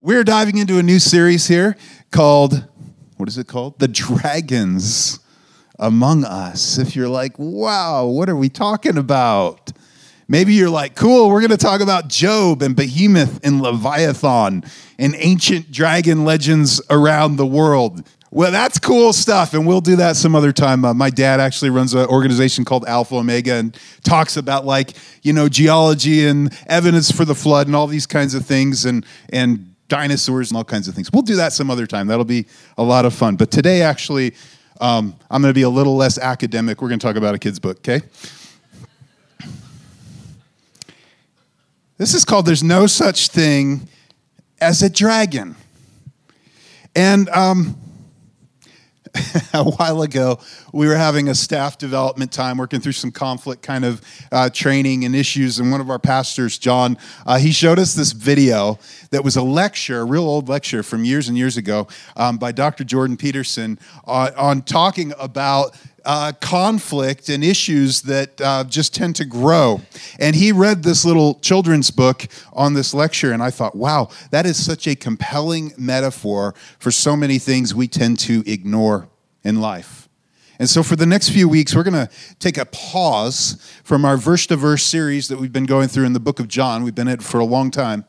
We're diving into a new series here called, what is it called? The Dragons Among Us. If you're like, wow, what are we talking about? Maybe you're like, cool, we're going to talk about Job and Behemoth and Leviathan and ancient dragon legends around the world. Well, that's cool stuff, and we'll do that some other time. Uh, my dad actually runs an organization called Alpha Omega and talks about like you know geology and evidence for the flood and all these kinds of things, and and dinosaurs and all kinds of things. We'll do that some other time. That'll be a lot of fun. But today, actually, um, I'm going to be a little less academic. We're going to talk about a kid's book, okay? This is called There's No Such Thing as a Dragon. And um, a while ago, we were having a staff development time, working through some conflict kind of uh, training and issues. And one of our pastors, John, uh, he showed us this video that was a lecture, a real old lecture from years and years ago um, by Dr. Jordan Peterson uh, on talking about uh, conflict and issues that uh, just tend to grow. And he read this little children's book on this lecture, and I thought, wow, that is such a compelling metaphor for so many things we tend to ignore in life. And so, for the next few weeks, we're going to take a pause from our verse to verse series that we've been going through in the book of John. We've been in it for a long time.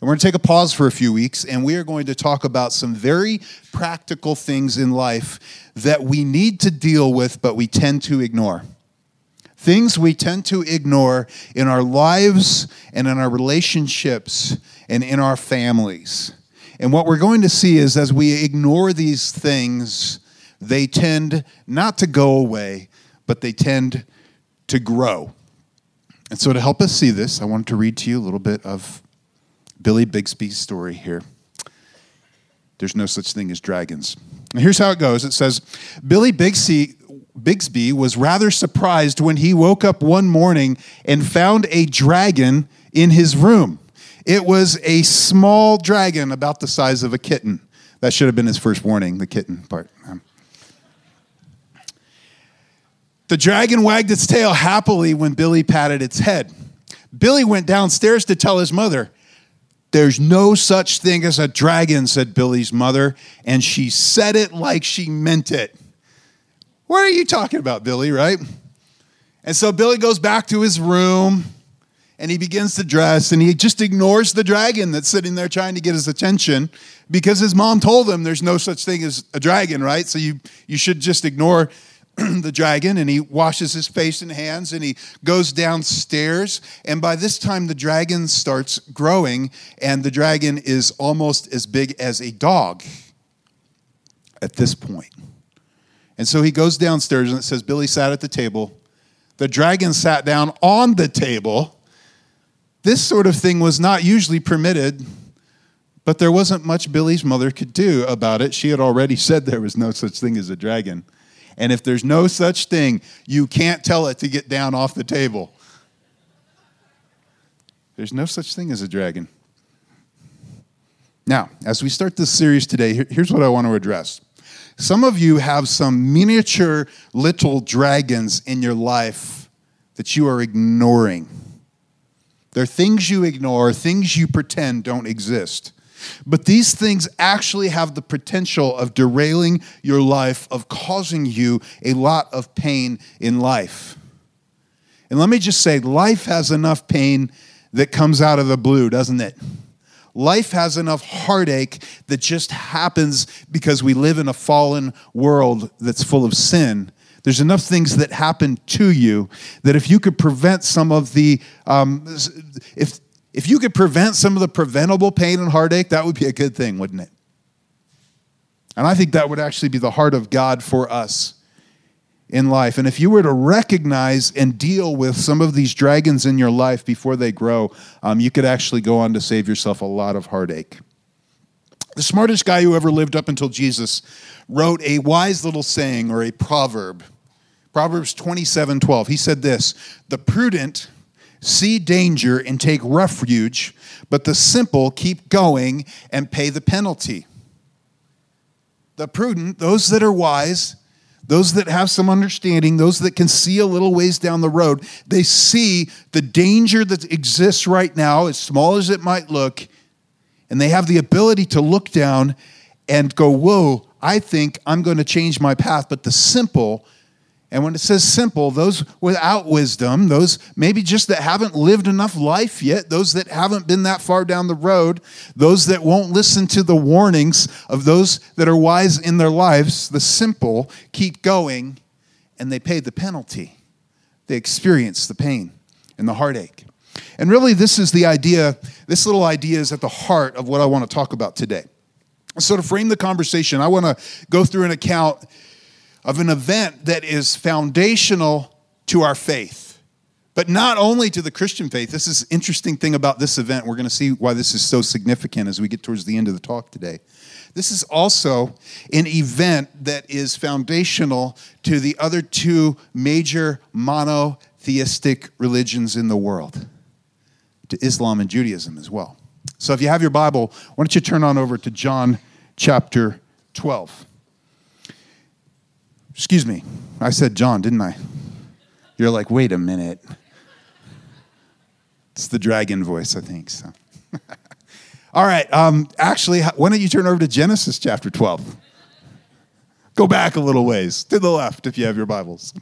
And we're going to take a pause for a few weeks, and we are going to talk about some very practical things in life that we need to deal with, but we tend to ignore. Things we tend to ignore in our lives and in our relationships and in our families. And what we're going to see is as we ignore these things, they tend not to go away, but they tend to grow. And so, to help us see this, I wanted to read to you a little bit of Billy Bixbee's story here. There's no such thing as dragons. And here's how it goes it says Billy Bixbee, Bixbee was rather surprised when he woke up one morning and found a dragon in his room. It was a small dragon about the size of a kitten. That should have been his first warning, the kitten part. The dragon wagged its tail happily when Billy patted its head. Billy went downstairs to tell his mother. There's no such thing as a dragon, said Billy's mother, and she said it like she meant it. What are you talking about, Billy, right? And so Billy goes back to his room and he begins to dress and he just ignores the dragon that's sitting there trying to get his attention because his mom told him there's no such thing as a dragon, right? So you, you should just ignore the dragon and he washes his face and hands and he goes downstairs. And by this time, the dragon starts growing, and the dragon is almost as big as a dog at this point. And so he goes downstairs and it says Billy sat at the table. The dragon sat down on the table. This sort of thing was not usually permitted, but there wasn't much Billy's mother could do about it. She had already said there was no such thing as a dragon. And if there's no such thing, you can't tell it to get down off the table. There's no such thing as a dragon. Now, as we start this series today, here's what I want to address. Some of you have some miniature little dragons in your life that you are ignoring. They're things you ignore, things you pretend don't exist. But these things actually have the potential of derailing your life, of causing you a lot of pain in life. And let me just say, life has enough pain that comes out of the blue, doesn't it? Life has enough heartache that just happens because we live in a fallen world that's full of sin. There's enough things that happen to you that if you could prevent some of the, um, if if you could prevent some of the preventable pain and heartache, that would be a good thing, wouldn't it? And I think that would actually be the heart of God for us in life. And if you were to recognize and deal with some of these dragons in your life before they grow, um, you could actually go on to save yourself a lot of heartache. The smartest guy who ever lived up until Jesus wrote a wise little saying or a proverb. Proverbs 27 12. He said this The prudent see danger and take refuge, but the simple keep going and pay the penalty. The prudent, those that are wise, those that have some understanding, those that can see a little ways down the road, they see the danger that exists right now, as small as it might look, And they have the ability to look down and go, Whoa, I think I'm going to change my path. But the simple, and when it says simple, those without wisdom, those maybe just that haven't lived enough life yet, those that haven't been that far down the road, those that won't listen to the warnings of those that are wise in their lives, the simple keep going and they pay the penalty. They experience the pain and the heartache. And really, this is the idea, this little idea is at the heart of what I want to talk about today. So, to frame the conversation, I want to go through an account of an event that is foundational to our faith, but not only to the Christian faith. This is interesting thing about this event. We're going to see why this is so significant as we get towards the end of the talk today. This is also an event that is foundational to the other two major monotheistic religions in the world, to Islam and Judaism as well. So if you have your Bible, why don't you turn on over to John chapter 12. Excuse me, I said John, didn't I? You're like, wait a minute. It's the dragon voice, I think. So. All right, um, actually, why don't you turn over to Genesis chapter 12? Go back a little ways to the left if you have your Bibles.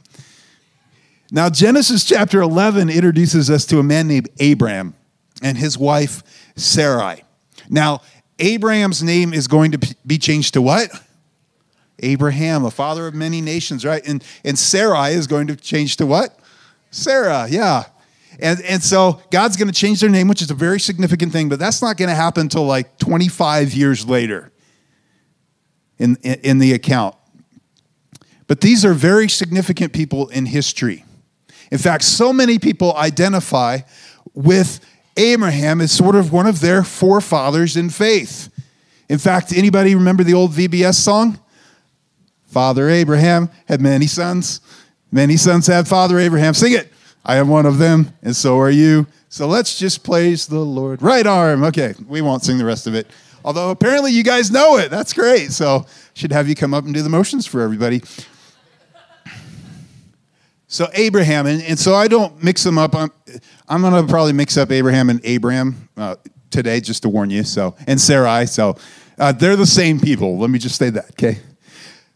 Now, Genesis chapter 11 introduces us to a man named Abram and his wife Sarai. Now, Abram's name is going to be changed to what? Abraham, a father of many nations, right? And, and Sarai is going to change to what? Sarah, yeah. And, and so God's going to change their name, which is a very significant thing, but that's not going to happen until like 25 years later in, in, in the account. But these are very significant people in history. In fact, so many people identify with Abraham as sort of one of their forefathers in faith. In fact, anybody remember the old VBS song? Father Abraham had many sons. Many sons had Father Abraham. Sing it. I am one of them, and so are you. So let's just praise the Lord. Right arm. Okay, we won't sing the rest of it. Although apparently you guys know it. That's great. So should have you come up and do the motions for everybody. So Abram, and, and so I don't mix them up. I'm, I'm going to probably mix up Abraham and Abraham uh, today, just to warn you. So and Sarai. So uh, they're the same people. Let me just say that, okay?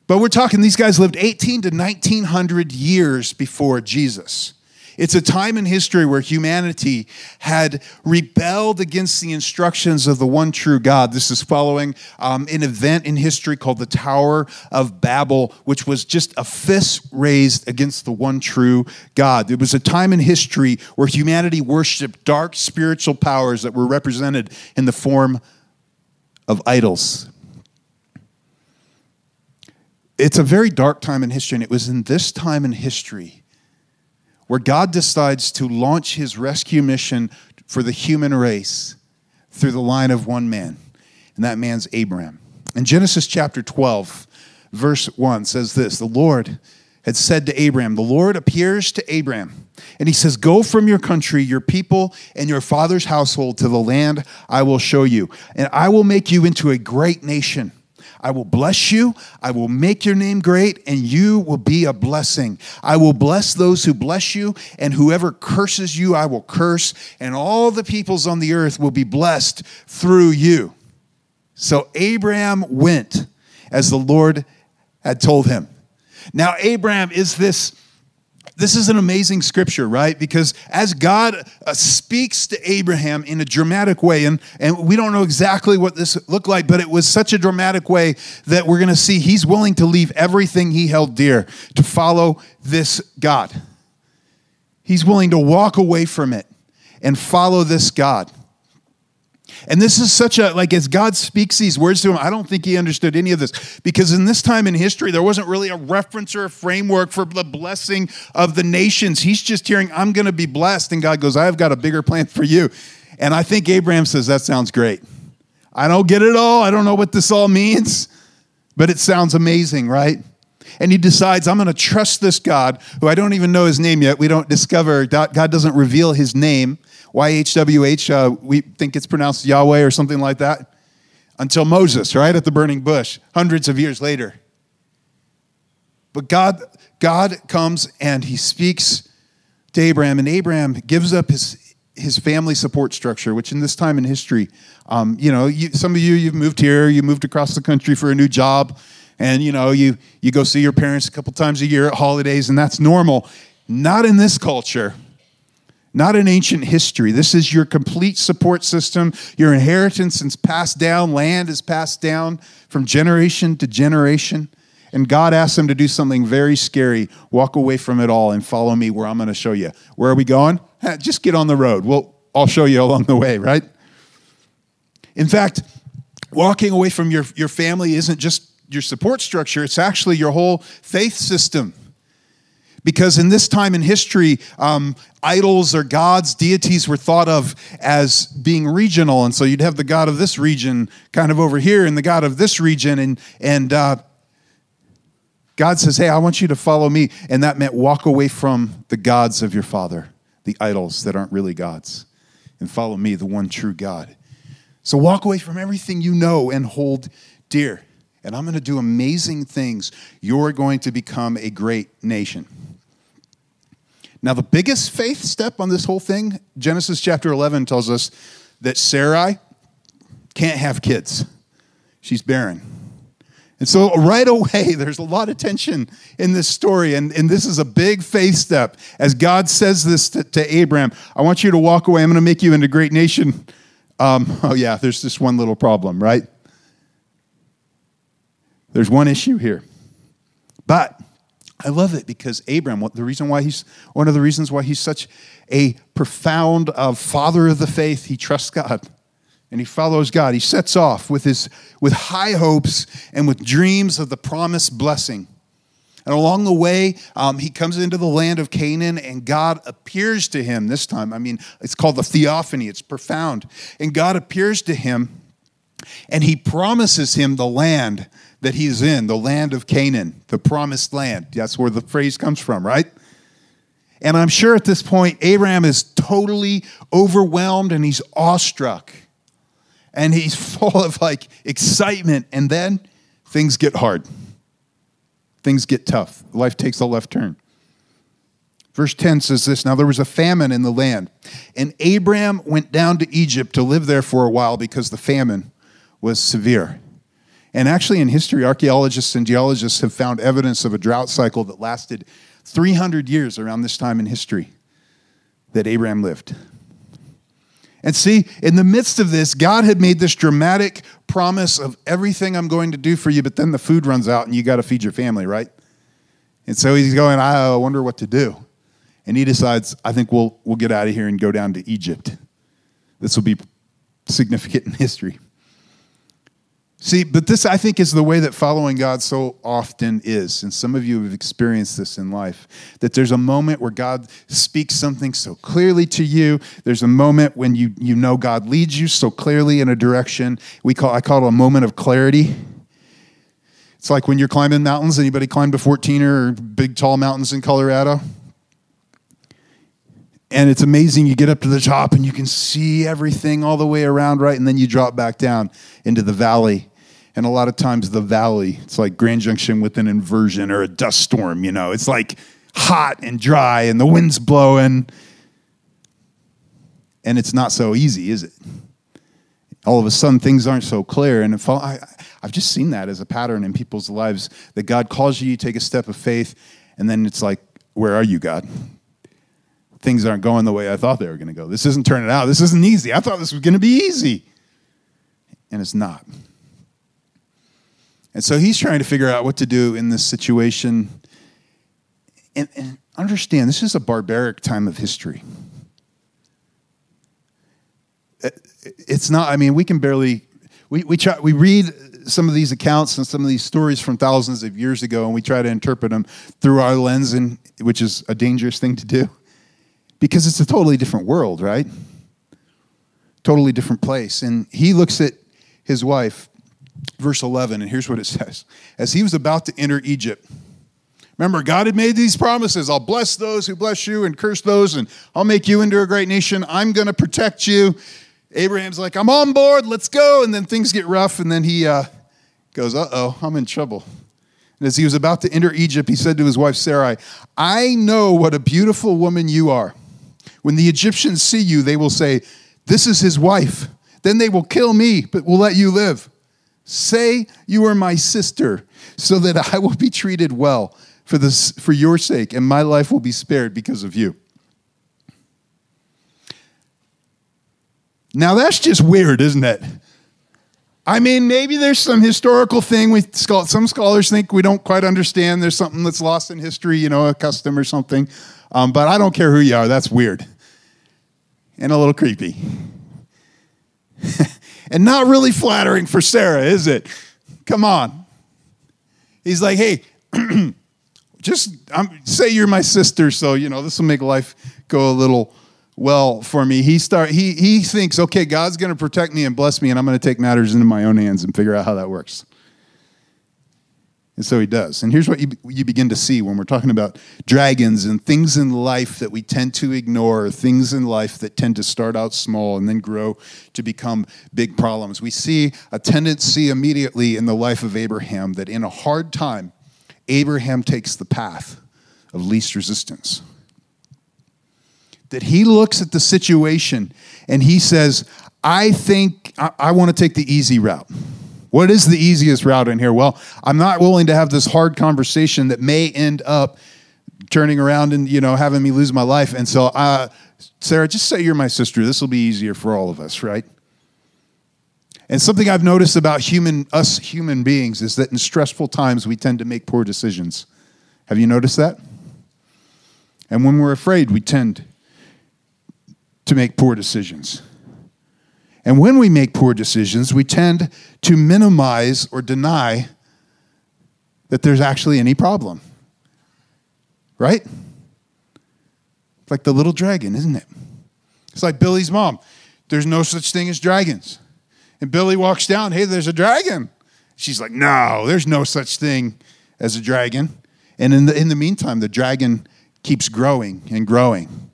But we're talking these guys lived 18 to 1900 years before Jesus. It's a time in history where humanity had rebelled against the instructions of the one true God. This is following um, an event in history called the Tower of Babel, which was just a fist raised against the one true God. It was a time in history where humanity worshiped dark spiritual powers that were represented in the form of idols. It's a very dark time in history, and it was in this time in history where God decides to launch his rescue mission for the human race through the line of one man, and that man's Abraham. In Genesis chapter 12, verse 1 says this The Lord had said to Abraham, The Lord appears to Abraham, and he says, Go from your country, your people, and your father's household to the land I will show you, and I will make you into a great nation. I will bless you. I will make your name great, and you will be a blessing. I will bless those who bless you, and whoever curses you, I will curse, and all the peoples on the earth will be blessed through you. So Abraham went as the Lord had told him. Now, Abraham is this this is an amazing scripture, right? Because as God uh, speaks to Abraham in a dramatic way, and, and we don't know exactly what this looked like, but it was such a dramatic way that we're going to see he's willing to leave everything he held dear to follow this God. He's willing to walk away from it and follow this God. And this is such a, like, as God speaks these words to him, I don't think he understood any of this. Because in this time in history, there wasn't really a reference or a framework for the blessing of the nations. He's just hearing, I'm going to be blessed. And God goes, I've got a bigger plan for you. And I think Abraham says, That sounds great. I don't get it all. I don't know what this all means, but it sounds amazing, right? And he decides, I'm going to trust this God, who I don't even know his name yet. We don't discover, God doesn't reveal his name. YHWH, uh, we think it's pronounced Yahweh or something like that, until Moses, right, at the burning bush, hundreds of years later. But God, God comes and he speaks to Abraham, and Abraham gives up his his family support structure, which in this time in history, um, you know, you, some of you, you've moved here, you moved across the country for a new job, and, you know, you, you go see your parents a couple times a year at holidays, and that's normal. Not in this culture, not an ancient history. This is your complete support system. Your inheritance is passed down, land is passed down from generation to generation. And God asked them to do something very scary walk away from it all and follow me where I'm going to show you. Where are we going? Just get on the road. Well, I'll show you along the way, right? In fact, walking away from your, your family isn't just your support structure, it's actually your whole faith system. Because in this time in history, um, idols or gods, deities were thought of as being regional. And so you'd have the God of this region kind of over here and the God of this region. And, and uh, God says, Hey, I want you to follow me. And that meant walk away from the gods of your father, the idols that aren't really gods, and follow me, the one true God. So walk away from everything you know and hold dear. And I'm going to do amazing things. You're going to become a great nation. Now, the biggest faith step on this whole thing, Genesis chapter 11 tells us that Sarai can't have kids. She's barren. And so, right away, there's a lot of tension in this story. And, and this is a big faith step. As God says this to, to Abraham, I want you to walk away. I'm going to make you into a great nation. Um, oh, yeah, there's this one little problem, right? There's one issue here. But I love it because Abraham, the reason why he's one of the reasons why he's such a profound uh, father of the faith, he trusts God and he follows God. He sets off with his with high hopes and with dreams of the promised blessing. And along the way, um, he comes into the land of Canaan, and God appears to him this time. I mean, it's called the theophany, it's profound. And God appears to him, and he promises him the land that he's in, the land of Canaan, the promised land. That's where the phrase comes from, right? And I'm sure at this point, Abraham is totally overwhelmed and he's awestruck. And he's full of like excitement. And then things get hard. Things get tough. Life takes a left turn. Verse 10 says this Now there was a famine in the land, and Abraham went down to Egypt to live there for a while because the famine was severe. And actually, in history, archaeologists and geologists have found evidence of a drought cycle that lasted 300 years around this time in history that Abraham lived. And see, in the midst of this, God had made this dramatic promise of everything I'm going to do for you, but then the food runs out and you got to feed your family, right? And so he's going, I wonder what to do. And he decides, I think we'll, we'll get out of here and go down to Egypt. This will be significant in history. See, but this, I think, is the way that following God so often is. And some of you have experienced this in life that there's a moment where God speaks something so clearly to you. There's a moment when you, you know God leads you so clearly in a direction. We call, I call it a moment of clarity. It's like when you're climbing mountains. Anybody climbed a 14er or big, tall mountains in Colorado? and it's amazing. You get up to the top and you can see everything all the way around, right? And then you drop back down into the valley and a lot of times the valley, it's like Grand Junction with an inversion or a dust storm, you know. It's like hot and dry and the wind's blowing. And it's not so easy, is it? All of a sudden, things aren't so clear. And if I, I've just seen that as a pattern in people's lives that God calls you, you take a step of faith, and then it's like, Where are you, God? Things aren't going the way I thought they were going to go. This isn't turning out. This isn't easy. I thought this was going to be easy. And it's not. And so he's trying to figure out what to do in this situation. And, and understand, this is a barbaric time of history. It's not, I mean, we can barely, we, we, try, we read some of these accounts and some of these stories from thousands of years ago, and we try to interpret them through our lens, and, which is a dangerous thing to do because it's a totally different world, right? Totally different place. And he looks at his wife verse 11, and here's what it says As he was about to enter Egypt, remember, God had made these promises I'll bless those who bless you and curse those, and I'll make you into a great nation. I'm going to protect you. Abraham's like, I'm on board, let's go. And then things get rough, and then he uh, goes, Uh oh, I'm in trouble. And as he was about to enter Egypt, he said to his wife Sarai, I know what a beautiful woman you are. When the Egyptians see you, they will say, This is his wife. Then they will kill me, but will let you live. Say you are my sister, so that I will be treated well for, this, for your sake, and my life will be spared because of you. Now that's just weird, isn't it? I mean, maybe there's some historical thing we some scholars think we don't quite understand. There's something that's lost in history, you know, a custom or something. Um, but I don't care who you are. That's weird and a little creepy, and not really flattering for Sarah, is it? Come on. He's like, hey, just um, say you're my sister, so you know this will make life go a little well for me. He start he he thinks, okay, God's going to protect me and bless me, and I'm going to take matters into my own hands and figure out how that works. And so he does. And here's what you, you begin to see when we're talking about dragons and things in life that we tend to ignore, things in life that tend to start out small and then grow to become big problems. We see a tendency immediately in the life of Abraham that in a hard time, Abraham takes the path of least resistance that he looks at the situation and he says, I think I, I want to take the easy route. What is the easiest route in here? Well, I'm not willing to have this hard conversation that may end up turning around and you know having me lose my life. And so, uh, Sarah, just say you're my sister. This will be easier for all of us, right? And something I've noticed about human us human beings is that in stressful times we tend to make poor decisions. Have you noticed that? And when we're afraid, we tend to make poor decisions. And when we make poor decisions, we tend to minimize or deny that there's actually any problem. Right? It's like the little dragon, isn't it? It's like Billy's mom. There's no such thing as dragons. And Billy walks down, hey, there's a dragon. She's like, no, there's no such thing as a dragon. And in the, in the meantime, the dragon keeps growing and growing.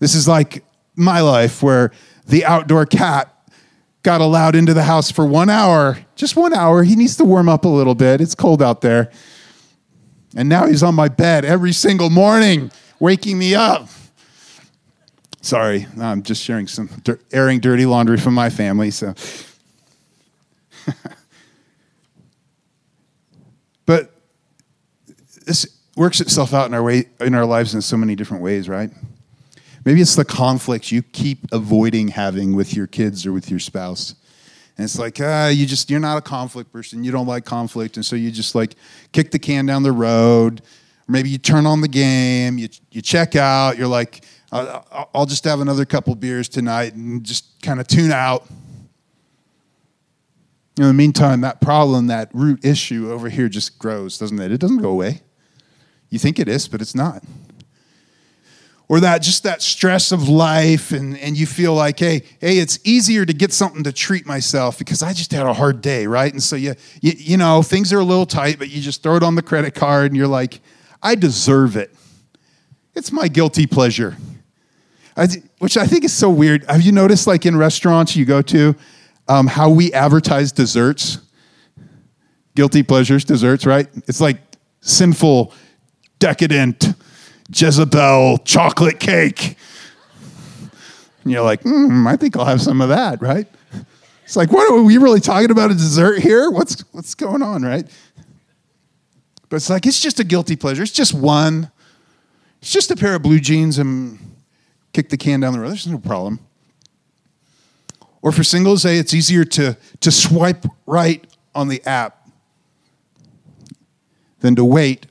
This is like my life where the outdoor cat got allowed into the house for one hour, just one hour. He needs to warm up a little bit. It's cold out there. And now he's on my bed every single morning, waking me up. Sorry, I'm just sharing some, airing dirty laundry from my family. So, but this works itself out in our way in our lives in so many different ways, right? Maybe it's the conflicts you keep avoiding having with your kids or with your spouse. And it's like, ah, you just, you're not a conflict person. You don't like conflict. And so you just like kick the can down the road. Or maybe you turn on the game, you, you check out. You're like, I'll just have another couple beers tonight and just kind of tune out. In the meantime, that problem, that root issue over here just grows, doesn't it? It doesn't go away. You think it is, but it's not or that just that stress of life and, and you feel like hey hey it's easier to get something to treat myself because i just had a hard day right? And so you, you you know things are a little tight but you just throw it on the credit card and you're like i deserve it. It's my guilty pleasure. I, which i think is so weird. Have you noticed like in restaurants you go to um, how we advertise desserts? Guilty pleasures desserts right? It's like sinful decadent Jezebel chocolate cake. And you're like, hmm, I think I'll have some of that, right? It's like, what are we really talking about a dessert here? What's what's going on, right? But it's like it's just a guilty pleasure. It's just one. It's just a pair of blue jeans and kick the can down the road. There's no problem. Or for singles, say it's easier to, to swipe right on the app than to wait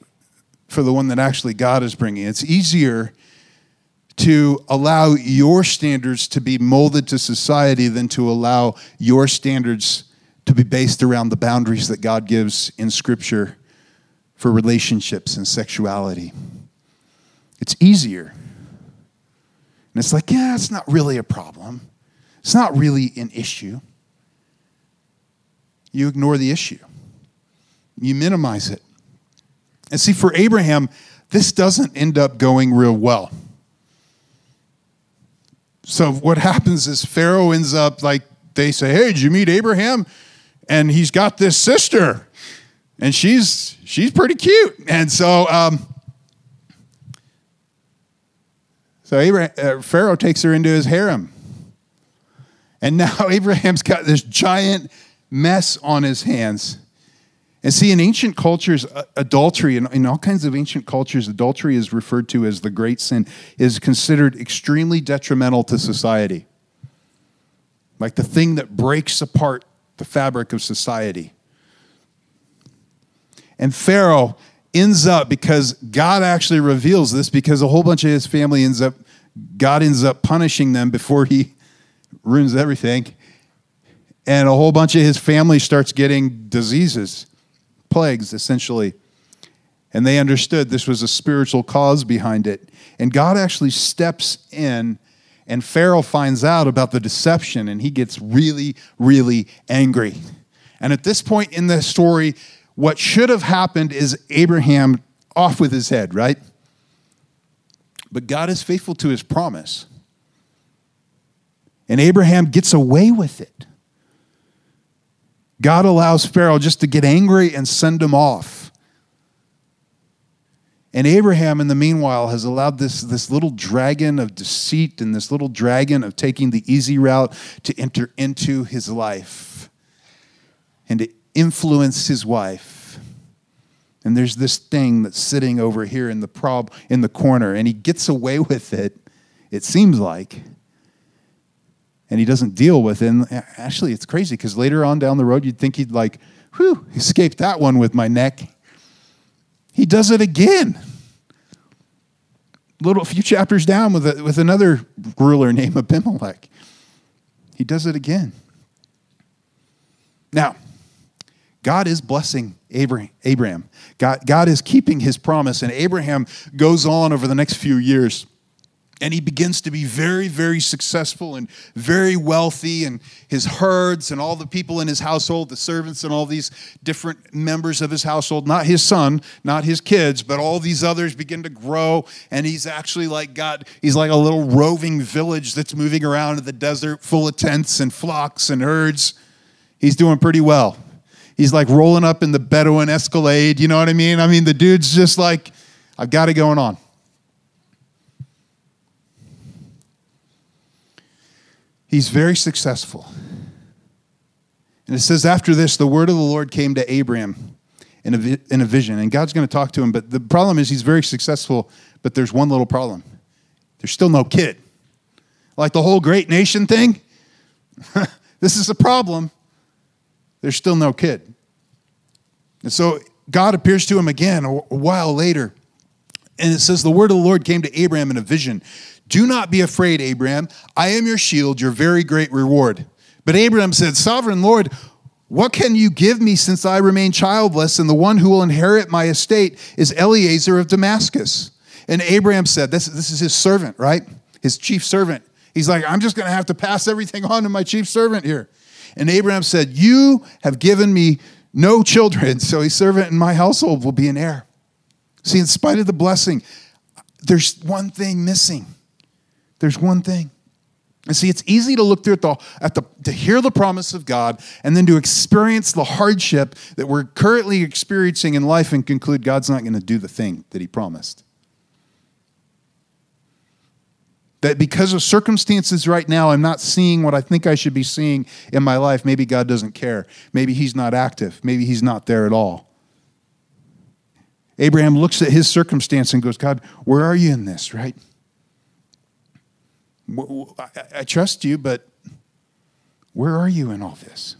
for the one that actually God is bringing. It's easier to allow your standards to be molded to society than to allow your standards to be based around the boundaries that God gives in Scripture for relationships and sexuality. It's easier. And it's like, yeah, it's not really a problem. It's not really an issue. You ignore the issue, you minimize it. And see, for Abraham, this doesn't end up going real well. So what happens is Pharaoh ends up like, they say, Hey, did you meet Abraham? And he's got this sister, and she's she's pretty cute. And so um, So Abraham, uh, Pharaoh takes her into his harem. And now Abraham's got this giant mess on his hands. And see, in ancient cultures, uh, adultery, in, in all kinds of ancient cultures, adultery is referred to as the great sin, is considered extremely detrimental to society. Like the thing that breaks apart the fabric of society. And Pharaoh ends up, because God actually reveals this, because a whole bunch of his family ends up, God ends up punishing them before he ruins everything. And a whole bunch of his family starts getting diseases plagues, essentially. And they understood this was a spiritual cause behind it. And God actually steps in, and Pharaoh finds out about the deception, and he gets really, really angry. And at this point in the story, what should have happened is Abraham off with his head, right? But God is faithful to his promise. And Abraham gets away with it. God allows Pharaoh just to get angry and send him off. And Abraham, in the meanwhile, has allowed this, this little dragon of deceit and this little dragon of taking the easy route to enter into his life and to influence his wife. And there's this thing that's sitting over here in the prob in the corner, and he gets away with it, it seems like and he doesn't deal with it. And actually, it's crazy because later on down the road, you'd think he'd like, whew, escaped that one with my neck. He does it again. Little few chapters down with, a, with another ruler named Abimelech. He does it again. Now, God is blessing Abraham. God, God is keeping his promise, and Abraham goes on over the next few years and he begins to be very, very successful and very wealthy, and his herds and all the people in his household, the servants and all these different members of his household, not his son, not his kids, but all these others begin to grow. And he's actually like got, he's like a little roving village that's moving around in the desert full of tents and flocks and herds. He's doing pretty well. He's like rolling up in the Bedouin Escalade, you know what I mean? I mean, the dude's just like, I've got it going on. He's very successful. And it says, after this, the word of the Lord came to Abraham in a, in a vision. And God's going to talk to him. But the problem is, he's very successful, but there's one little problem there's still no kid. Like the whole great nation thing, this is a problem. There's still no kid. And so God appears to him again a while later. And it says, The word of the Lord came to Abraham in a vision. Do not be afraid, Abraham. I am your shield, your very great reward. But Abraham said, Sovereign Lord, what can you give me since I remain childless, and the one who will inherit my estate is Eliezer of Damascus? And Abraham said, This, this is his servant, right? His chief servant. He's like, I'm just going to have to pass everything on to my chief servant here. And Abraham said, You have given me no children, so a servant in my household will be an heir. See, in spite of the blessing, there's one thing missing. There's one thing. And see, it's easy to look through at the, at the, to hear the promise of God and then to experience the hardship that we're currently experiencing in life and conclude God's not going to do the thing that He promised. That because of circumstances right now, I'm not seeing what I think I should be seeing in my life. Maybe God doesn't care. Maybe He's not active. Maybe He's not there at all. Abraham looks at his circumstance and goes, God, where are you in this, right? I trust you, but where are you in all this?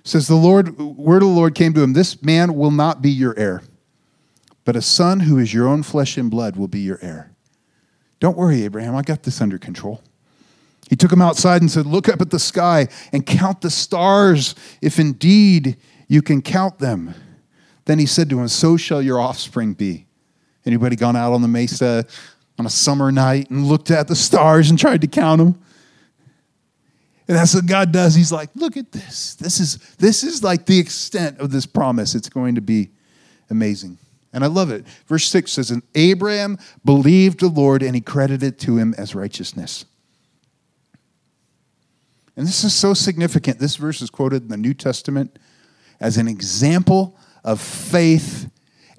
It says the Lord, word of the Lord came to him, This man will not be your heir, but a son who is your own flesh and blood will be your heir. Don't worry, Abraham, I got this under control. He took him outside and said, Look up at the sky and count the stars, if indeed you can count them. Then he said to him, So shall your offspring be. Anybody gone out on the mesa on a summer night and looked at the stars and tried to count them. And that's what God does. He's like, look at this. This is, this is like the extent of this promise. It's going to be amazing. And I love it. Verse 6 says, And Abraham believed the Lord and he credited it to him as righteousness. And this is so significant. This verse is quoted in the New Testament as an example of faith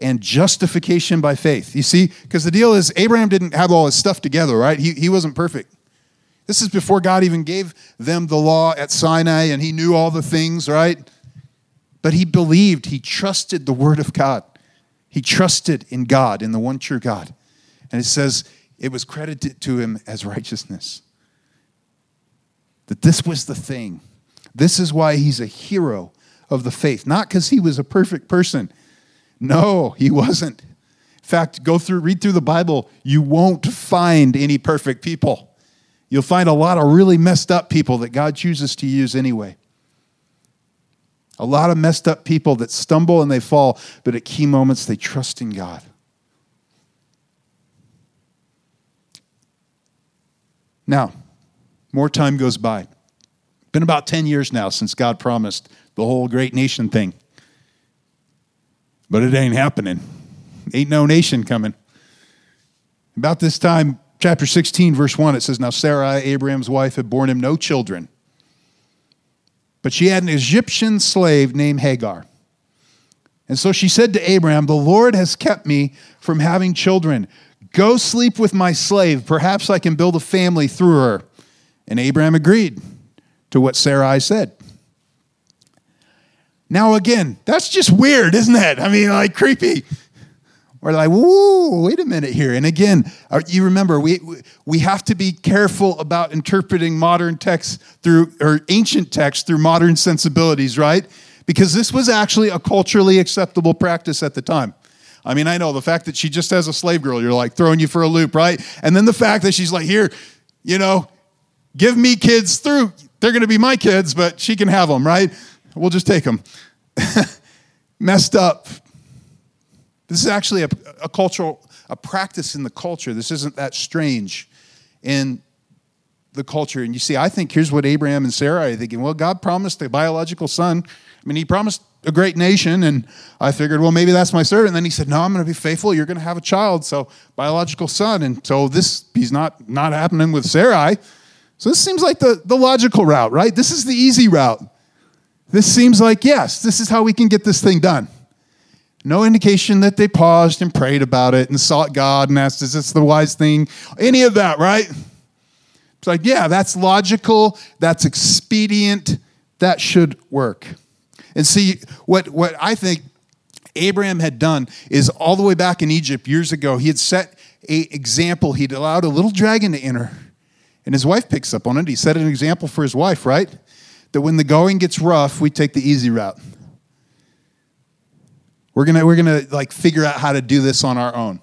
and justification by faith. You see, because the deal is Abraham didn't have all his stuff together, right? He, he wasn't perfect. This is before God even gave them the law at Sinai and he knew all the things, right? But he believed, he trusted the word of God. He trusted in God, in the one true God. And it says it was credited to him as righteousness. That this was the thing. This is why he's a hero of the faith. Not because he was a perfect person. No, he wasn't. In fact, go through, read through the Bible, you won't find any perfect people. You'll find a lot of really messed up people that God chooses to use anyway. A lot of messed up people that stumble and they fall, but at key moments they trust in God. Now, more time goes by. Been about 10 years now since God promised the whole great nation thing. But it ain't happening. Ain't no nation coming. About this time, chapter 16, verse 1, it says, Now Sarai, Abraham's wife, had borne him no children. But she had an Egyptian slave named Hagar. And so she said to Abraham, The Lord has kept me from having children. Go sleep with my slave. Perhaps I can build a family through her. And Abraham agreed to what Sarai said. Now, again, that's just weird, isn't it? I mean, like creepy. We're like, whoa, wait a minute here. And again, uh, you remember, we, we have to be careful about interpreting modern texts through, or ancient texts through modern sensibilities, right? Because this was actually a culturally acceptable practice at the time. I mean, I know the fact that she just has a slave girl, you're like throwing you for a loop, right? And then the fact that she's like, here, you know, give me kids through. They're going to be my kids, but she can have them, right? We'll just take them. Messed up. This is actually a, a cultural, a practice in the culture. This isn't that strange in the culture. And you see, I think here's what Abraham and Sarah are thinking. Well, God promised a biological son. I mean, he promised a great nation, and I figured, well, maybe that's my servant. And then he said, No, I'm going to be faithful. You're going to have a child, so biological son. And so this he's not not happening with Sarai. So this seems like the, the logical route, right? This is the easy route. This seems like, yes, this is how we can get this thing done. No indication that they paused and prayed about it and sought God and asked, is this the wise thing? Any of that, right? It's like, yeah, that's logical, that's expedient, that should work. And see, what, what I think Abraham had done is all the way back in Egypt years ago, he had set an example. He'd allowed a little dragon to enter. And his wife picks up on it. He set an example for his wife, right? That when the going gets rough, we take the easy route. We're gonna, we're gonna like figure out how to do this on our own.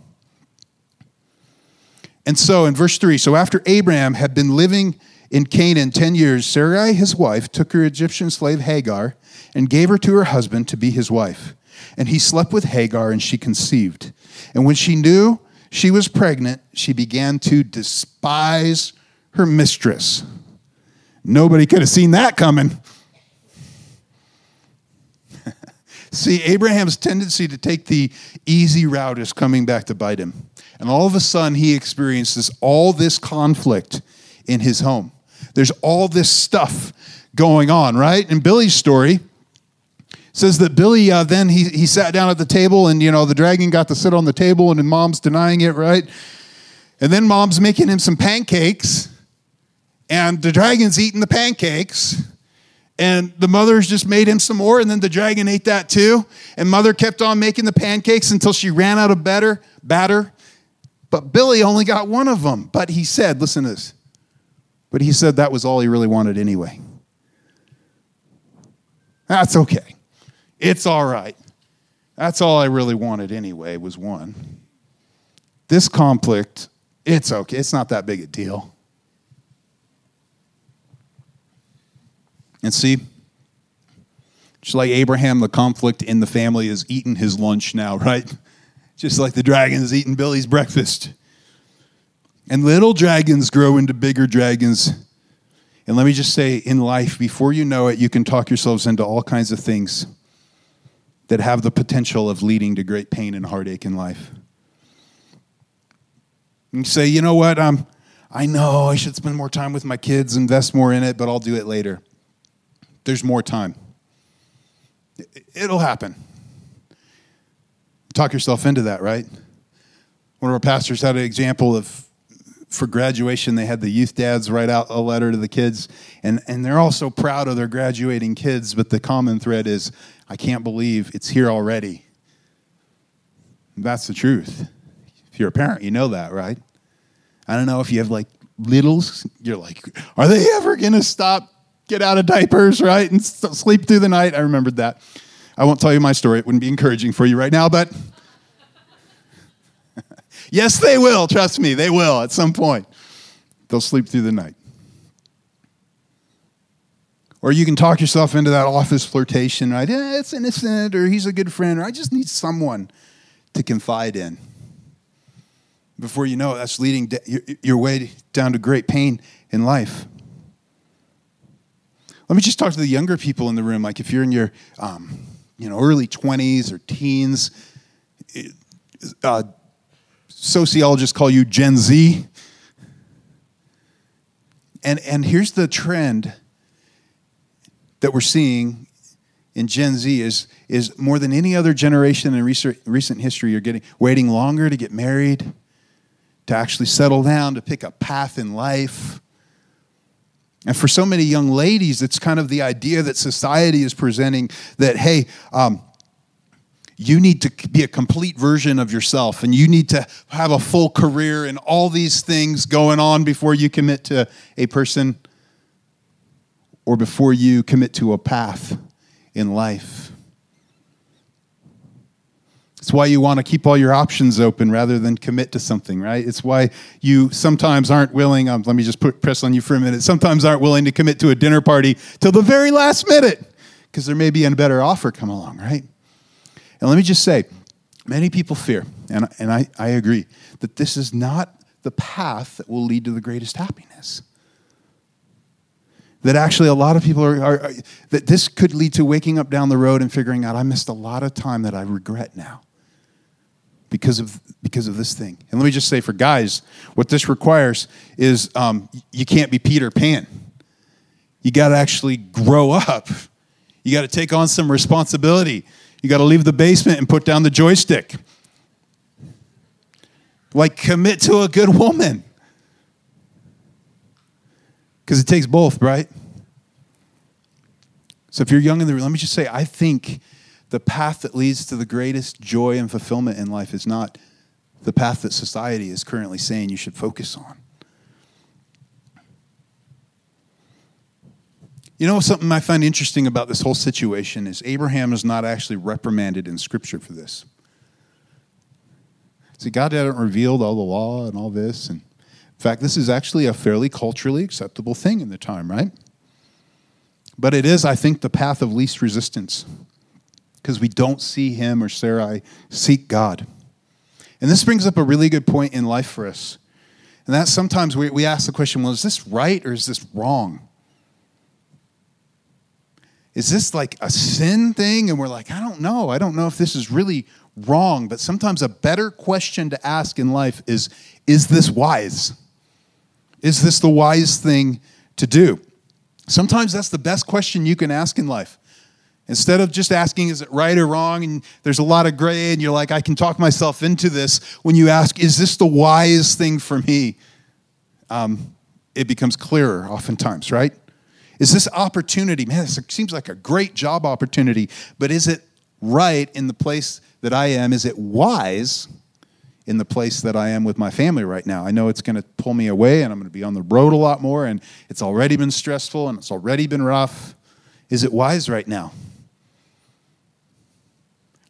And so in verse 3, so after Abraham had been living in Canaan 10 years, Sarai, his wife, took her Egyptian slave Hagar and gave her to her husband to be his wife. And he slept with Hagar and she conceived. And when she knew she was pregnant, she began to despise her mistress. Nobody could have seen that coming. See, Abraham's tendency to take the easy route is coming back to bite him. And all of a sudden, he experiences all this conflict in his home. There's all this stuff going on, right? In Billy's story, says that Billy uh, then he, he sat down at the table and, you know, the dragon got to sit on the table and mom's denying it, right? And then mom's making him some pancakes and the dragon's eating the pancakes. And the mother's just made him some more, and then the dragon ate that too. And mother kept on making the pancakes until she ran out of batter, batter. But Billy only got one of them. But he said, listen to this. But he said that was all he really wanted anyway. That's okay. It's all right. That's all I really wanted anyway, was one. This conflict, it's okay. It's not that big a deal. And see, just like Abraham, the conflict in the family is eating his lunch now, right? Just like the dragon is eating Billy's breakfast. And little dragons grow into bigger dragons. And let me just say, in life, before you know it, you can talk yourselves into all kinds of things that have the potential of leading to great pain and heartache in life. You say, you know what? Um, I know I should spend more time with my kids, invest more in it, but I'll do it later there's more time. It'll happen. Talk yourself into that, right? One of our pastors had an example of for graduation, they had the youth dads write out a letter to the kids, and, and they're all so proud of their graduating kids, but the common thread is, I can't believe it's here already. That's the truth. If you're a parent, you know that, right? I don't know if you have like littles, you're like, are they ever to stop, get out of diapers, right, and sleep through the night? I remembered that. I won't tell you my story. It wouldn't be encouraging for you right now, but yes, they will. Trust me, they will at some point. They'll sleep through the night. Or you can talk yourself into that office flirtation, right? Yeah, it's innocent, or he's a good friend, or I just need someone to confide in. Before you know it, that's leading your way down to great pain in life. Let me just talk to the younger people in the room. Like if you're in your um, you know, early 20s or teens, uh, sociologists call you Gen Z. And, and here's the trend that we're seeing in Gen Z is, is more than any other generation in recent history, you're getting waiting longer to get married, to actually settle down, to pick a path in life. And for so many young ladies, it's kind of the idea that society is presenting that, hey, um, you need to be a complete version of yourself and you need to have a full career and all these things going on before you commit to a person or before you commit to a path in life. It's why you want to keep all your options open rather than commit to something, right? It's why you sometimes aren't willing, um, let me just put, press on you for a minute, sometimes aren't willing to commit to a dinner party till the very last minute because there may be a better offer come along, right? And let me just say, many people fear, and, and I, I agree, that this is not the path that will lead to the greatest happiness that actually a lot of people are, are, are, that this could lead to waking up down the road and figuring out i missed a lot of time that i regret now because of because of this thing. And let me just say for guys what this requires is um, you can't be peter pan. You got to actually grow up. You got to take on some responsibility. You got to leave the basement and put down the joystick. Like commit to a good woman. Because it takes both, right? So if you're young in the room, let me just say, I think the path that leads to the greatest joy and fulfillment in life is not the path that society is currently saying you should focus on. You know, something I find interesting about this whole situation is Abraham is not actually reprimanded in Scripture for this. See, God hadn't revealed all the law and all this, and in fact, this is actually a fairly culturally acceptable thing in the time, right? But it is, I think, the path of least resistance because we don't see him or Sarai seek God. And this brings up a really good point in life for us. And that sometimes we, we ask the question well, is this right or is this wrong? Is this like a sin thing? And we're like, I don't know. I don't know if this is really wrong. But sometimes a better question to ask in life is Is this wise? Is this the wise thing to do? Sometimes that's the best question you can ask in life. Instead of just asking, is it right or wrong? And there's a lot of gray, and you're like, I can talk myself into this. When you ask, is this the wise thing for me? Um, it becomes clearer oftentimes, right? Is this opportunity, man, this seems like a great job opportunity, but is it right in the place that I am? Is it wise in the place that I am with my family right now. I know it's going to pull me away and I'm going to be on the road a lot more and it's already been stressful and it's already been rough. Is it wise right now?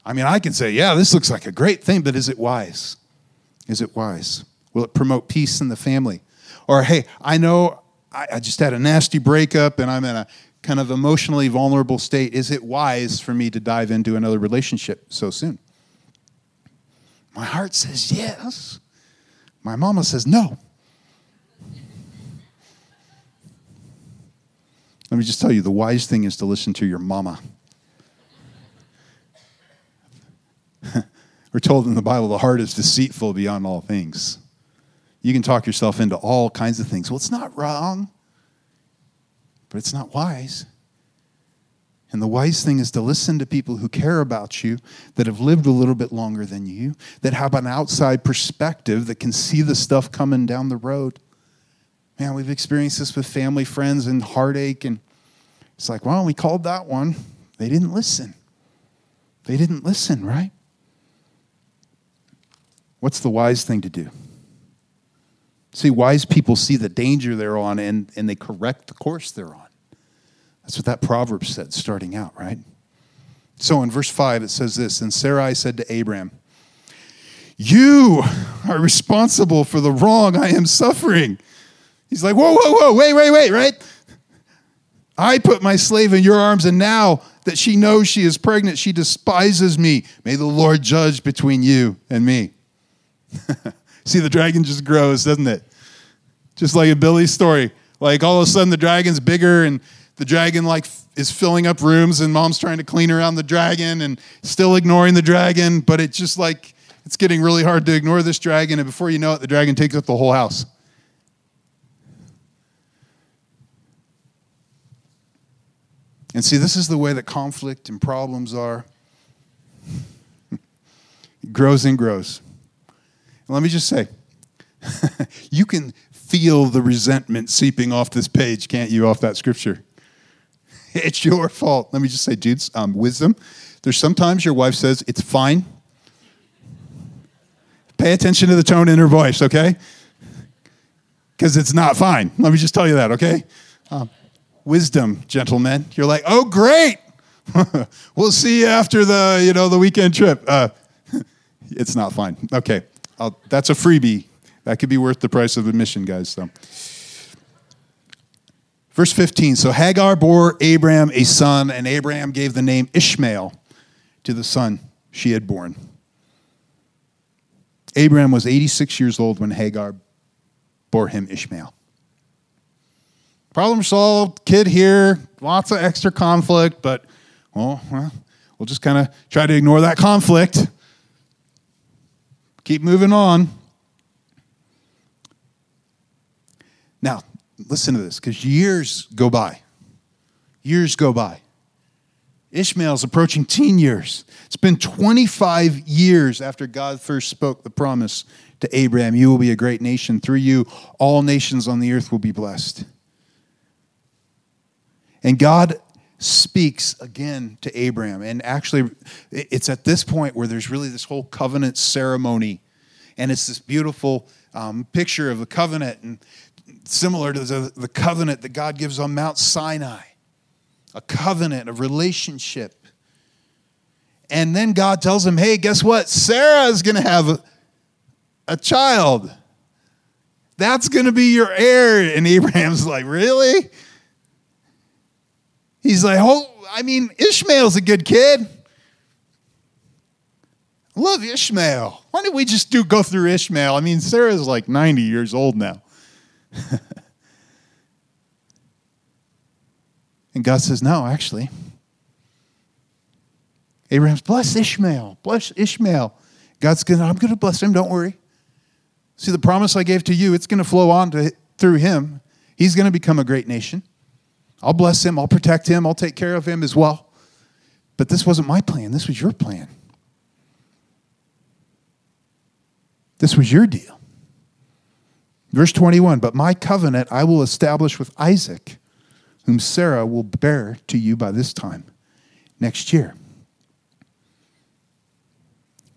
I mean, I can say, yeah, this looks like a great thing, but is it wise? Is it wise? Will it promote peace in the family? Or, hey, I know I, I just had a nasty breakup and I'm in a kind of emotionally vulnerable state. Is it wise for me to dive into another relationship so soon? My heart says yes. My mama says no. Let me just tell you the wise thing is to listen to your mama. We're told in the Bible the heart is deceitful beyond all things. You can talk yourself into all kinds of things. Well, it's not wrong, but it's not wise. And the wise thing is to listen to people who care about you, that have lived a little bit longer than you, that have an outside perspective, that can see the stuff coming down the road. Man, we've experienced this with family, friends, and heartache. And it's like, well, we called that one. They didn't listen. They didn't listen, right? What's the wise thing to do? See, wise people see the danger they're on and, and they correct the course they're on. That's what that proverb said starting out, right? So in verse 5, it says this And Sarai said to Abram, You are responsible for the wrong I am suffering. He's like, Whoa, whoa, whoa, wait, wait, wait, right? I put my slave in your arms, and now that she knows she is pregnant, she despises me. May the Lord judge between you and me. See, the dragon just grows, doesn't it? Just like in Billy's story. Like all of a sudden, the dragon's bigger and the dragon like is filling up rooms and mom's trying to clean around the dragon and still ignoring the dragon but it's just like it's getting really hard to ignore this dragon and before you know it the dragon takes up the whole house and see this is the way that conflict and problems are it grows and grows and let me just say you can feel the resentment seeping off this page can't you off that scripture it's your fault. Let me just say, dudes, um, wisdom. There's sometimes your wife says, it's fine. Pay attention to the tone in her voice, okay? Because it's not fine. Let me just tell you that, okay? Um, wisdom, gentlemen. You're like, oh, great. we'll see you after the, you know, the weekend trip. Uh, it's not fine. Okay. I'll, that's a freebie. That could be worth the price of admission, guys. So. Verse 15 So Hagar bore Abram a son, and Abraham gave the name Ishmael to the son she had born. Abraham was 86 years old when Hagar bore him Ishmael. Problem solved, kid here, lots of extra conflict, but well, well we'll just kind of try to ignore that conflict. Keep moving on. Now, listen to this, because years go by. Years go by. Ishmael's approaching teen years. It's been 25 years after God first spoke the promise to Abraham You will be a great nation. Through you, all nations on the earth will be blessed. And God speaks again to Abraham. And actually, it's at this point where there's really this whole covenant ceremony. And it's this beautiful um, picture of the covenant. And similar to the, the covenant that God gives on Mount Sinai a covenant, a relationship. And then God tells him, hey, guess what? Sarah is going to have a, a child. That's going to be your heir. And Abraham's like, really? He's like, oh, I mean, Ishmael's a good kid. I love Ishmael. Why don't we just do go through Ishmael? I mean, Sarah's like 90 years old now. and God says, No, actually. Abraham's bless Ishmael, bless Ishmael. God's gonna, I'm gonna bless him, don't worry. See, the promise I gave to you, it's gonna flow on to, through him. He's gonna become a great nation. I'll bless him, I'll protect him, I'll take care of him as well. But this wasn't my plan, this was your plan. This was your deal. Verse 21 But my covenant I will establish with Isaac, whom Sarah will bear to you by this time next year.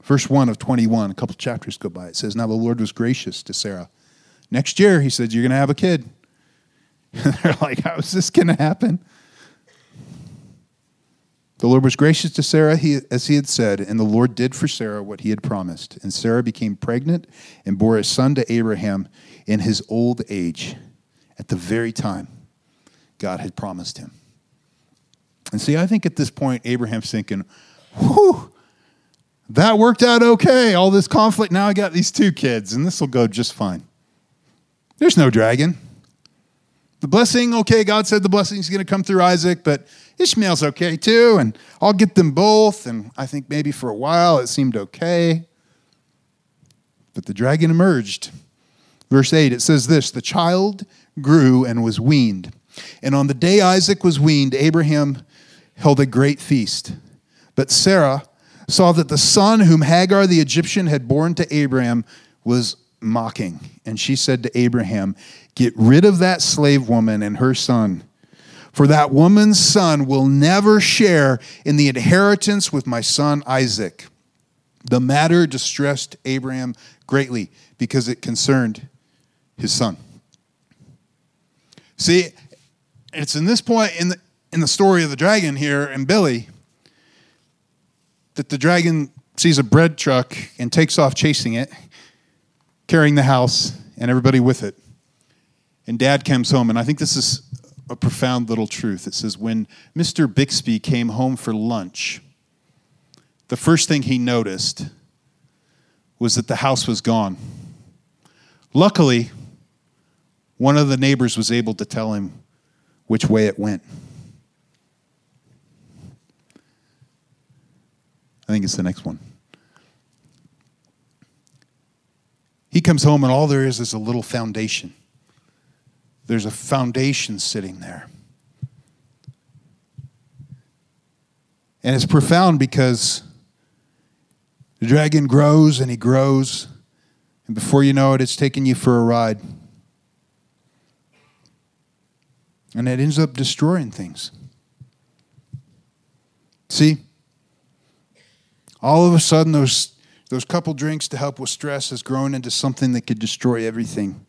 Verse 1 of 21, a couple chapters go by, it says, Now the Lord was gracious to Sarah. Next year, he said, You're going to have a kid. they're like, How is this going to happen? The Lord was gracious to Sarah as he had said, and the Lord did for Sarah what he had promised. And Sarah became pregnant and bore a son to Abraham in his old age at the very time God had promised him. And see, I think at this point, Abraham's thinking, whew, that worked out okay. All this conflict, now I got these two kids, and this will go just fine. There's no dragon. The blessing, okay, God said the blessing is going to come through Isaac, but Ishmael's okay too, and I'll get them both. And I think maybe for a while it seemed okay. But the dragon emerged Verse 8, it says this The child grew and was weaned. And on the day Isaac was weaned, Abraham held a great feast. But Sarah saw that the son whom Hagar the Egyptian had borne to Abraham was mocking. And she said to Abraham, Get rid of that slave woman and her son, for that woman's son will never share in the inheritance with my son Isaac. The matter distressed Abraham greatly because it concerned his son. See, it's in this point in the, in the story of the dragon here and Billy that the dragon sees a bread truck and takes off chasing it, carrying the house and everybody with it. And dad comes home, and I think this is a profound little truth. It says, When Mr. Bixbee came home for lunch, the first thing he noticed was that the house was gone. Luckily, one of the neighbors was able to tell him which way it went. I think it's the next one. He comes home, and all there is is a little foundation. There's a foundation sitting there. And it's profound because the dragon grows and he grows, and before you know it, it's taking you for a ride. And it ends up destroying things. See? All of a sudden, those, those couple drinks to help with stress has grown into something that could destroy everything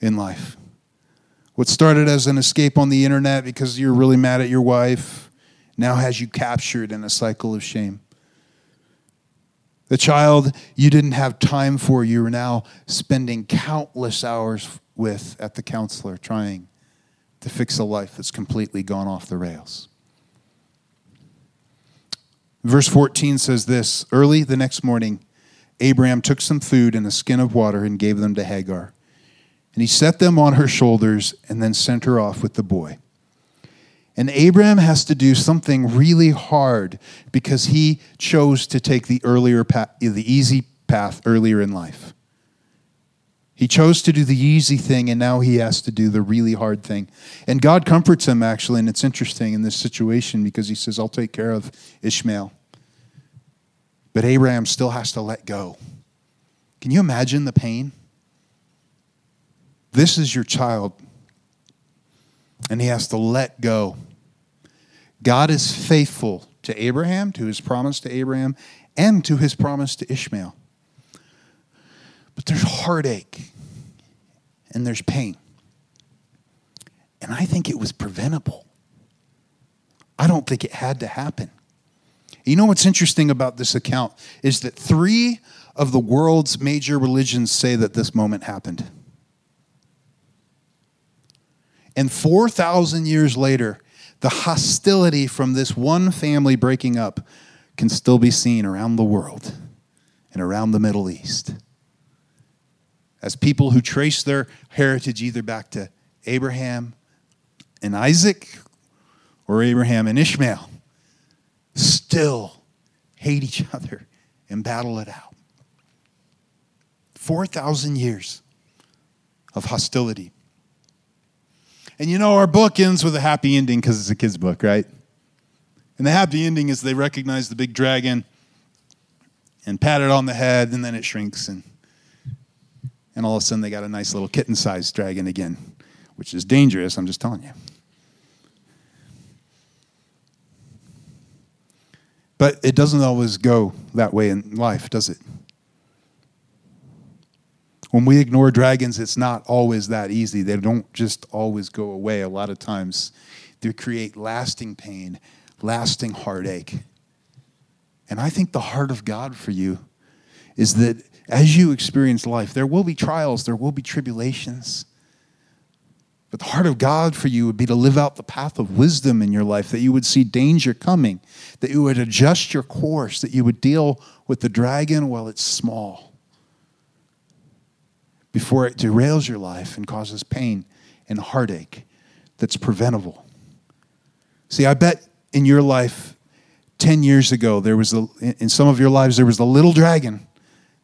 in life. What started as an escape on the internet because you're really mad at your wife now has you captured in a cycle of shame. The child you didn't have time for, you are now spending countless hours with at the counselor trying to fix a life that's completely gone off the rails. Verse 14 says this Early the next morning, Abraham took some food and a skin of water and gave them to Hagar. And he set them on her shoulders and then sent her off with the boy. And Abraham has to do something really hard because he chose to take the earlier path, the easy path earlier in life. He chose to do the easy thing, and now he has to do the really hard thing. And God comforts him, actually, and it's interesting in this situation because he says, I'll take care of Ishmael. But Abraham still has to let go. Can you imagine the pain? This is your child, and he has to let go. God is faithful to Abraham, to his promise to Abraham, and to his promise to Ishmael. But there's heartache and there's pain. And I think it was preventable. I don't think it had to happen. You know what's interesting about this account is that three of the world's major religions say that this moment happened. And 4,000 years later, the hostility from this one family breaking up can still be seen around the world and around the Middle East as people who trace their heritage either back to Abraham and Isaac or Abraham and Ishmael still hate each other and battle it out. 4,000 years of hostility. And you know, our book ends with a happy ending because it's a kid's book, right? And the happy ending is they recognize the big dragon and pat it on the head, and then it shrinks and and all of a sudden they got a nice little kitten sized dragon again, which is dangerous, I'm just telling you. But it doesn't always go that way in life, does it? When we ignore dragons, it's not always that easy. They don't just always go away. A lot of times they create lasting pain, lasting heartache. And I think the heart of God for you is that as you experience life, there will be trials, there will be tribulations. But the heart of God for you would be to live out the path of wisdom in your life, that you would see danger coming, that you would adjust your course, that you would deal with the dragon while it's small before it derails your life and causes pain and heartache that's preventable. See, I bet in your life 10 years ago, there was a, in some of your lives, there was a little dragon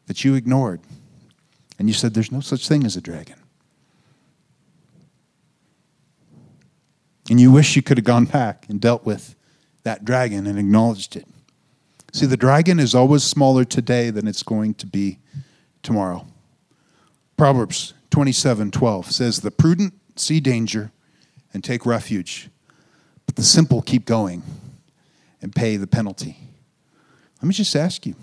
that you ignored. And you said, There's no such thing as a dragon. And you wish you could have gone back and dealt with that dragon and acknowledged it. See, the dragon is always smaller today than it's going to be tomorrow. Proverbs 27 12 says, The prudent see danger and take refuge, but the simple keep going and pay the penalty. Let me just ask you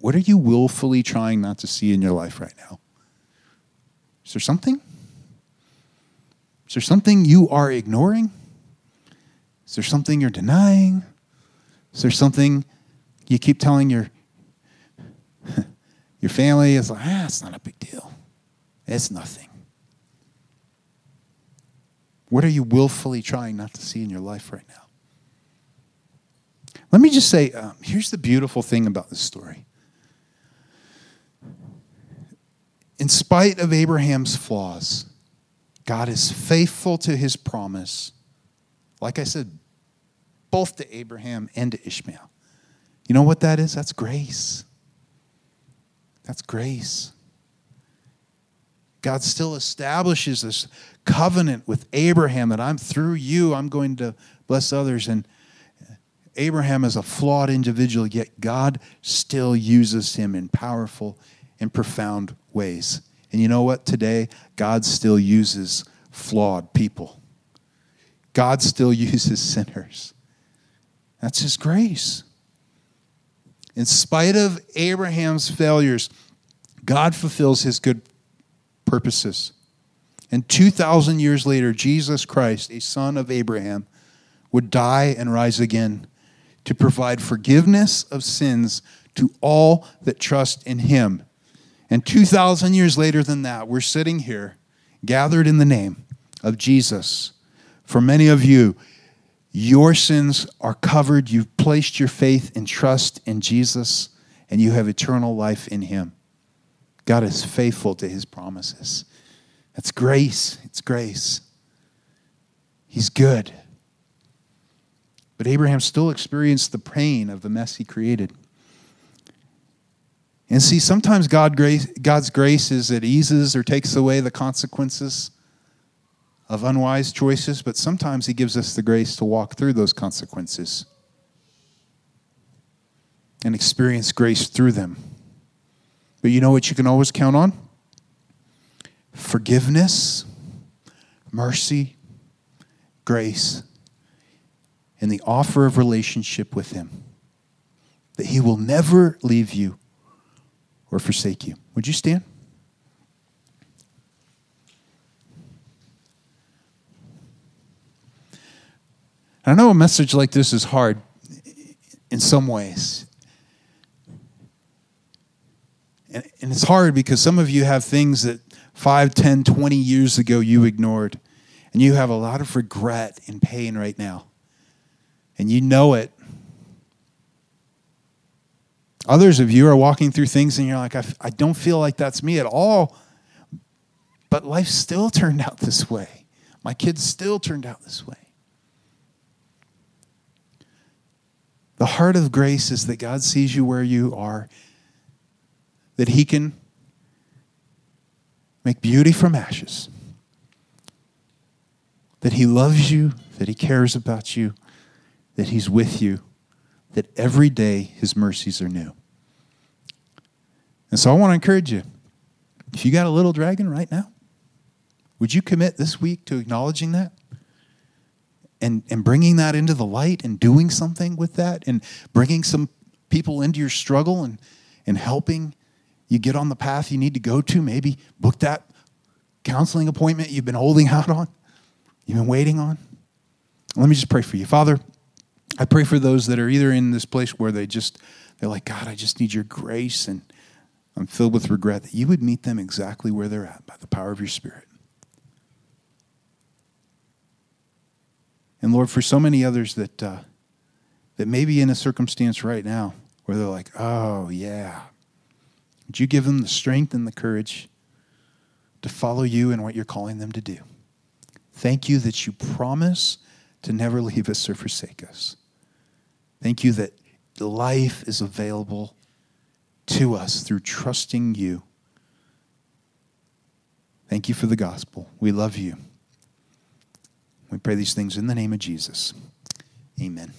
what are you willfully trying not to see in your life right now? Is there something? Is there something you are ignoring? Is there something you're denying? Is there something you keep telling your your family is like, ah, it's not a big deal. It's nothing. What are you willfully trying not to see in your life right now? Let me just say um, here's the beautiful thing about this story. In spite of Abraham's flaws, God is faithful to his promise. Like I said, both to Abraham and to Ishmael. You know what that is? That's grace. That's grace. God still establishes this covenant with Abraham that I'm through you, I'm going to bless others. And Abraham is a flawed individual, yet God still uses him in powerful and profound ways. And you know what? Today, God still uses flawed people. God still uses sinners. That's His grace. In spite of Abraham's failures, God fulfills His good purposes. And 2,000 years later, Jesus Christ, a son of Abraham, would die and rise again to provide forgiveness of sins to all that trust in him. And 2,000 years later than that, we're sitting here gathered in the name of Jesus. For many of you, your sins are covered. You've placed your faith and trust in Jesus, and you have eternal life in him. God is faithful to his promises. That's grace. It's grace. He's good. But Abraham still experienced the pain of the mess he created. And see, sometimes God grace, God's grace is it eases or takes away the consequences of unwise choices, but sometimes He gives us the grace to walk through those consequences and experience grace through them. But you know what you can always count on? Forgiveness, mercy, grace, and the offer of relationship with Him. That He will never leave you or forsake you. Would you stand? I know a message like this is hard in some ways. And, and it's hard because some of you have things that 5, 10, 20 years ago you ignored. And you have a lot of regret and pain right now. And you know it. Others of you are walking through things and you're like, I, I don't feel like that's me at all. But life still turned out this way. My kids still turned out this way. The heart of grace is that God sees you where you are, that He can make beauty from ashes, that He loves you, that He cares about you, that He's with you, that every day His mercies are new. And so I want to encourage you if you got a little dragon right now, would you commit this week to acknowledging that? And, and bringing that into the light and doing something with that and bringing some people into your struggle and, and helping you get on the path you need to go to. Maybe book that counseling appointment you've been holding out on, you've been waiting on. Let me just pray for you. Father, I pray for those that are either in this place where they just, they're like, God, I just need your grace and I'm filled with regret, that you would meet them exactly where they're at by the power of your Spirit. And Lord, for so many others that, uh, that may be in a circumstance right now where they're like, oh, yeah, would you give them the strength and the courage to follow you and what you're calling them to do? Thank you that you promise to never leave us or forsake us. Thank you that life is available to us through trusting you. Thank you for the gospel. We love you. We pray these things in the name of Jesus. Amen.